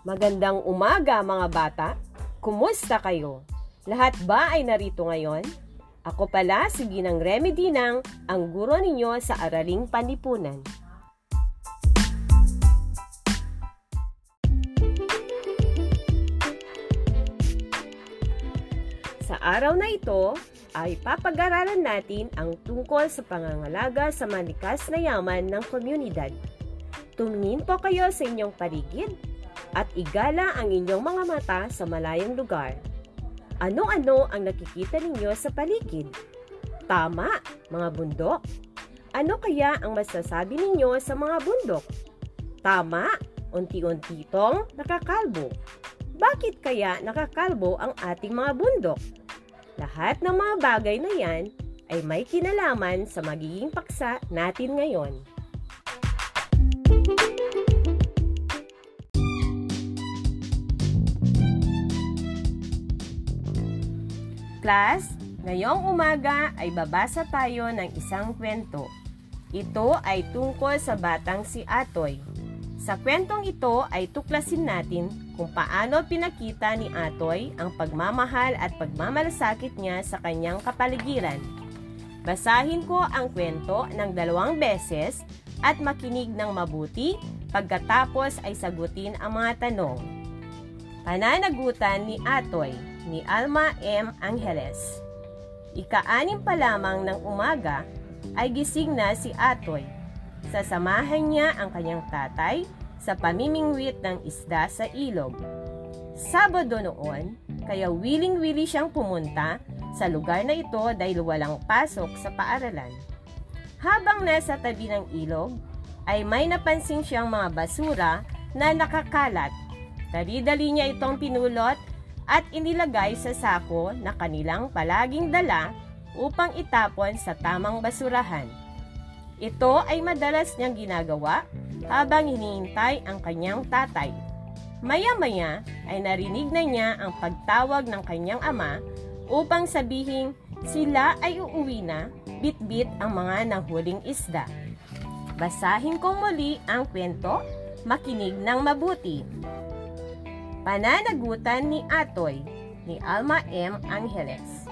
Magandang umaga mga bata. Kumusta kayo? Lahat ba ay narito ngayon? Ako pala si Ginang Remy Dinang, ang guro ninyo sa Araling Panlipunan. Sa araw na ito, ay papag-aralan natin ang tungkol sa pangangalaga sa manikas na yaman ng komunidad. Tumingin po kayo sa inyong paligid at igala ang inyong mga mata sa malayong lugar. Ano-ano ang nakikita ninyo sa paligid? Tama, mga bundok. Ano kaya ang masasabi ninyo sa mga bundok? Tama, unti-unti itong nakakalbo. Bakit kaya nakakalbo ang ating mga bundok? Lahat ng mga bagay na yan ay may kinalaman sa magiging paksa natin ngayon. Class, ngayong umaga ay babasa tayo ng isang kwento. Ito ay tungkol sa batang si Atoy. Sa kwentong ito ay tuklasin natin kung paano pinakita ni Atoy ang pagmamahal at pagmamalasakit niya sa kanyang kapaligiran. Basahin ko ang kwento ng dalawang beses at makinig ng mabuti pagkatapos ay sagutin ang mga tanong. Pananagutan ni Atoy ni Alma M. Angeles. Ika-anim pa lamang ng umaga ay gising na si Atoy. Sasamahan niya ang kanyang tatay sa pamimingwit ng isda sa ilog. Sabado noon, kaya willing-willy siyang pumunta sa lugar na ito dahil walang pasok sa paaralan. Habang nasa tabi ng ilog, ay may napansin siyang mga basura na nakakalat. Dali-dali niya itong pinulot at inilagay sa sako na kanilang palaging dala upang itapon sa tamang basurahan. Ito ay madalas niyang ginagawa habang hinihintay ang kanyang tatay. Maya-maya ay narinig na niya ang pagtawag ng kanyang ama upang sabihin sila ay uuwi na, bit-bit ang mga nahuling isda. Basahin ko muli ang kwento, makinig ng mabuti. Pananagutan ni Atoy ni Alma M. Angeles.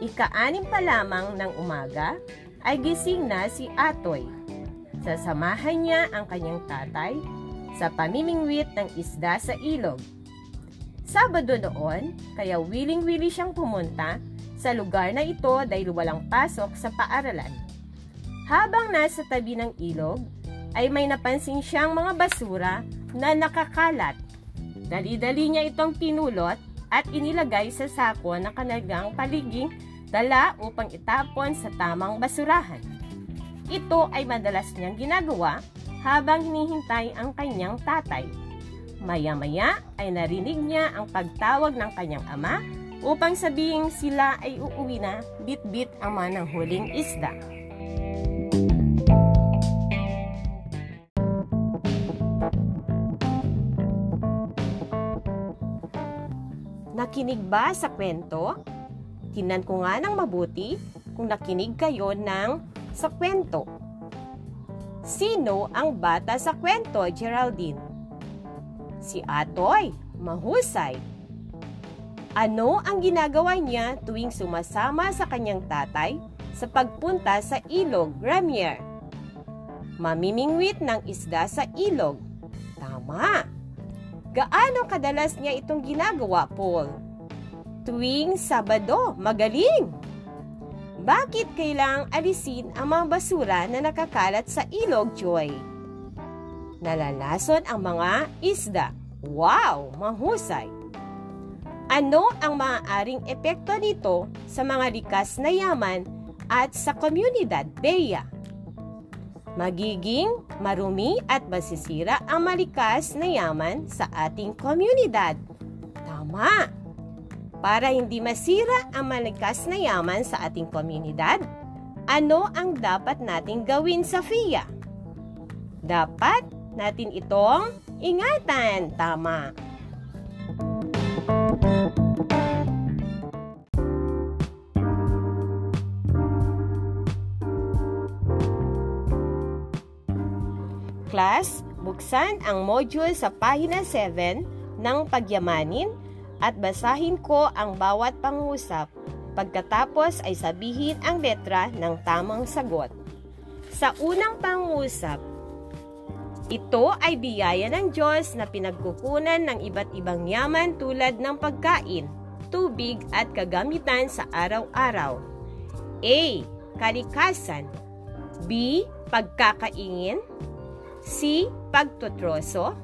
Ika-anim pa lamang ng umaga ay gising na si Atoy. Sasamahan niya ang kanyang tatay sa pamimingwit ng isda sa ilog. Sabado noon, kaya willing-willy siyang pumunta sa lugar na ito dahil walang pasok sa paaralan. Habang nasa tabi ng ilog, ay may napansin siyang mga basura na nakakalat Dali-dali niya itong pinulot at inilagay sa sako na kanagang paliging dala upang itapon sa tamang basurahan. Ito ay madalas niyang ginagawa habang hinihintay ang kanyang tatay. Maya-maya ay narinig niya ang pagtawag ng kanyang ama upang sabihin sila ay uuwi na bit-bit ang manang huling isda. Nakinig ba sa kwento? Tinan ko nga ng mabuti kung nakinig kayo ng sa kwento. Sino ang bata sa kwento, Geraldine? Si Atoy, mahusay. Ano ang ginagawa niya tuwing sumasama sa kanyang tatay sa pagpunta sa ilog, Ramier? Mamimingwit ng isda sa ilog. Tama! Gaano kadalas niya itong ginagawa, Paul? Tuwing Sabado, magaling! Bakit kailang alisin ang mga basura na nakakalat sa ilog, Joy? Nalalason ang mga isda. Wow! Mahusay! Ano ang maaaring epekto nito sa mga likas na yaman at sa komunidad, Bea? Magiging marumi at masisira ang malikas na yaman sa ating komunidad. Tama! Para hindi masira ang malikas na yaman sa ating komunidad, ano ang dapat nating gawin sa FIA? Dapat natin itong ingatan. Tama! Class, Buksan ang module sa pahina 7 ng Pagyamanin at basahin ko ang bawat pangusap. Pagkatapos ay sabihin ang letra ng tamang sagot. Sa unang pangusap, ito ay biyaya ng Diyos na pinagkukunan ng iba't ibang yaman tulad ng pagkain, tubig at kagamitan sa araw-araw. A. Kalikasan B. Pagkakaingin C. Pagtutroso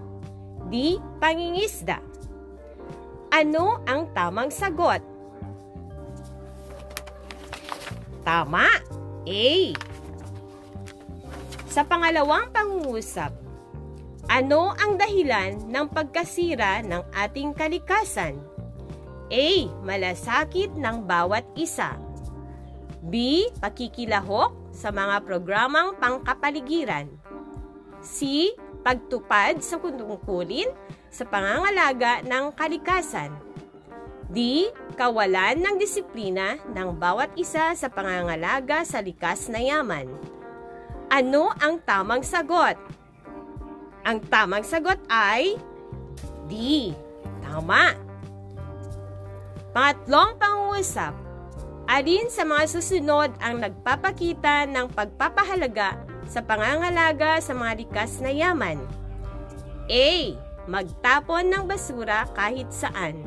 D. Pangingisda Ano ang tamang sagot? Tama! A. Sa pangalawang pangungusap, ano ang dahilan ng pagkasira ng ating kalikasan? A. Malasakit ng bawat isa. B. Pakikilahok sa mga programang pangkapaligiran. C. Pagtupad sa kutungkulin sa pangangalaga ng kalikasan. D. Kawalan ng disiplina ng bawat isa sa pangangalaga sa likas na yaman. Ano ang tamang sagot? Ang tamang sagot ay D. Tama. Pangatlong pangungusap. Alin sa mga susunod ang nagpapakita ng pagpapahalaga sa pangangalaga sa mga likas na yaman? A. Magtapon ng basura kahit saan.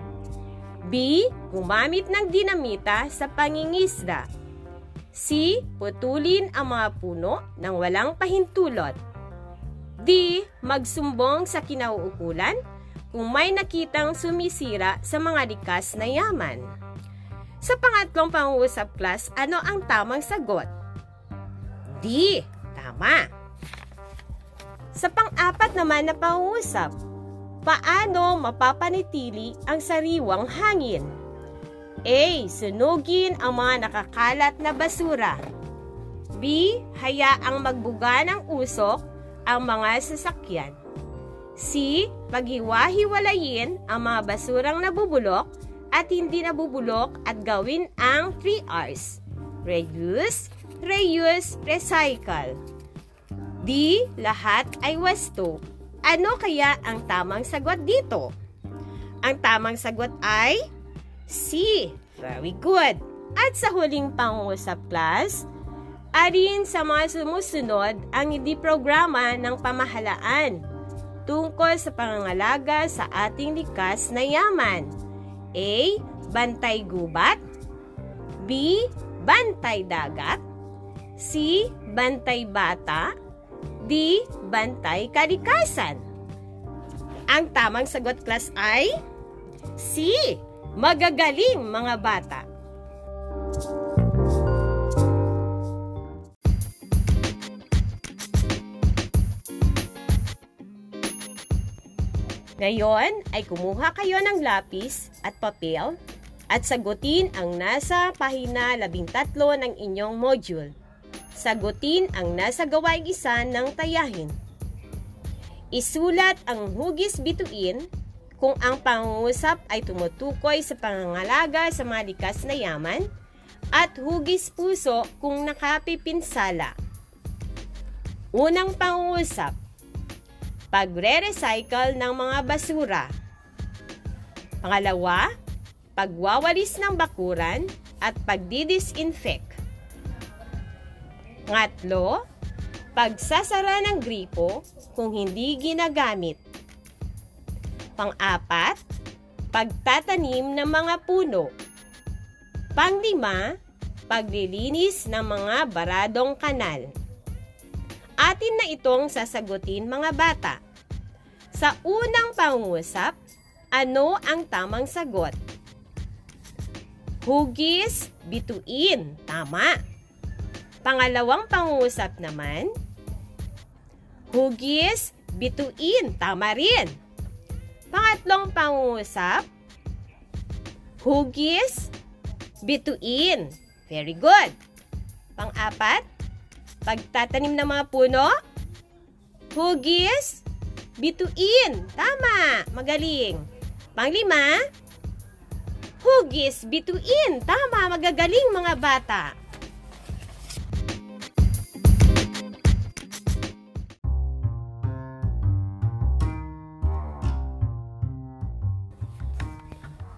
B. Gumamit ng dinamita sa pangingisda. C. Putulin ang mga puno ng walang pahintulot. D. Magsumbong sa kinauukulan kung may nakitang sumisira sa mga likas na yaman. Sa pangatlong pangungusap class, ano ang tamang sagot? D. Tama. Sa pang-apat naman na pangungusap, paano mapapanitili ang sariwang hangin? A. Sunugin ang mga nakakalat na basura. B. Hayaang magbuga ng usok ang mga sasakyan. C. Paghiwa-hiwalayin ang mga basurang nabubulok at hindi nabubulok at gawin ang 3 R's. Reduce, reuse, recycle. D. Lahat ay wasto. Ano kaya ang tamang sagot dito? Ang tamang sagot ay C. Very good. At sa huling pangusap class, Arin sa mga sumusunod ang hindi programa ng pamahalaan tungkol sa pangangalaga sa ating likas na yaman. A. Bantay gubat B. Bantay dagat C. Bantay bata D. Bantay kalikasan Ang tamang sagot class ay C. Magagaling mga bata. Ngayon ay kumuha kayo ng lapis at papel at sagutin ang nasa pahina 13 ng inyong module. Sagutin ang nasa gawaing isa ng tayahin. Isulat ang hugis bituin kung ang pangungusap ay tumutukoy sa pangangalaga sa mga likas na yaman at hugis puso kung nakapipinsala. Unang pangungusap, pagre-recycle ng mga basura. Pangalawa, pagwawalis ng bakuran at pagdidisinfect. Ngatlo, pagsasara ng gripo kung hindi ginagamit. Pang-apat, pagtatanim ng mga puno. Panglima, paglilinis ng mga baradong kanal. Atin na itong sasagutin mga bata. Sa unang pangusap, ano ang tamang sagot? Hugis, bituin. Tama. Pangalawang pangusap naman, hugis, bituin. Tama rin. Pangatlong pangusap, hugis, bituin. Very good. Pang-apat, Pagtatanim ng mga puno, hugis, bituin. Tama, magaling. Panglima, hugis, bituin. Tama, magagaling mga bata.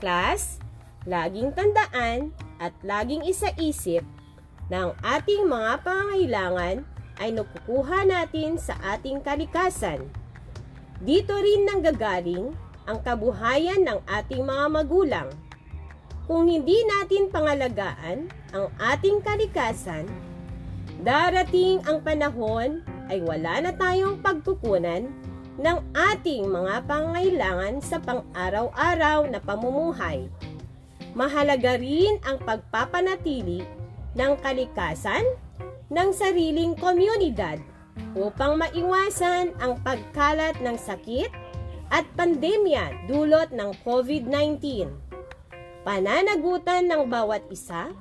Class, laging tandaan at laging isaisip na ang ating mga pangangailangan ay nakukuha natin sa ating kalikasan. Dito rin nanggagaling ang kabuhayan ng ating mga magulang. Kung hindi natin pangalagaan ang ating kalikasan, darating ang panahon ay wala na tayong pagkukunan ng ating mga pangailangan sa pang-araw-araw na pamumuhay. Mahalaga rin ang pagpapanatili ng kalikasan ng sariling komunidad upang maiwasan ang pagkalat ng sakit at pandemya dulot ng COVID-19. Pananagutan ng bawat isa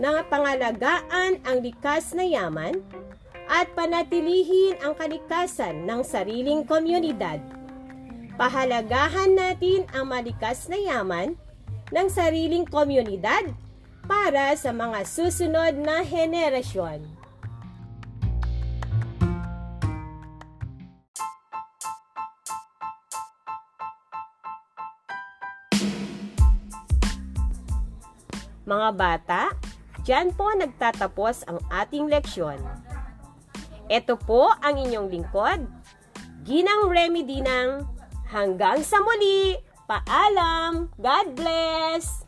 na pangalagaan ang likas na yaman at panatilihin ang kalikasan ng sariling komunidad. Pahalagahan natin ang malikas na yaman ng sariling komunidad para sa mga susunod na henerasyon. Mga bata, dyan po nagtatapos ang ating leksyon. Ito po ang inyong lingkod, Ginang Remy Dinang. Hanggang sa muli, paalam, God bless!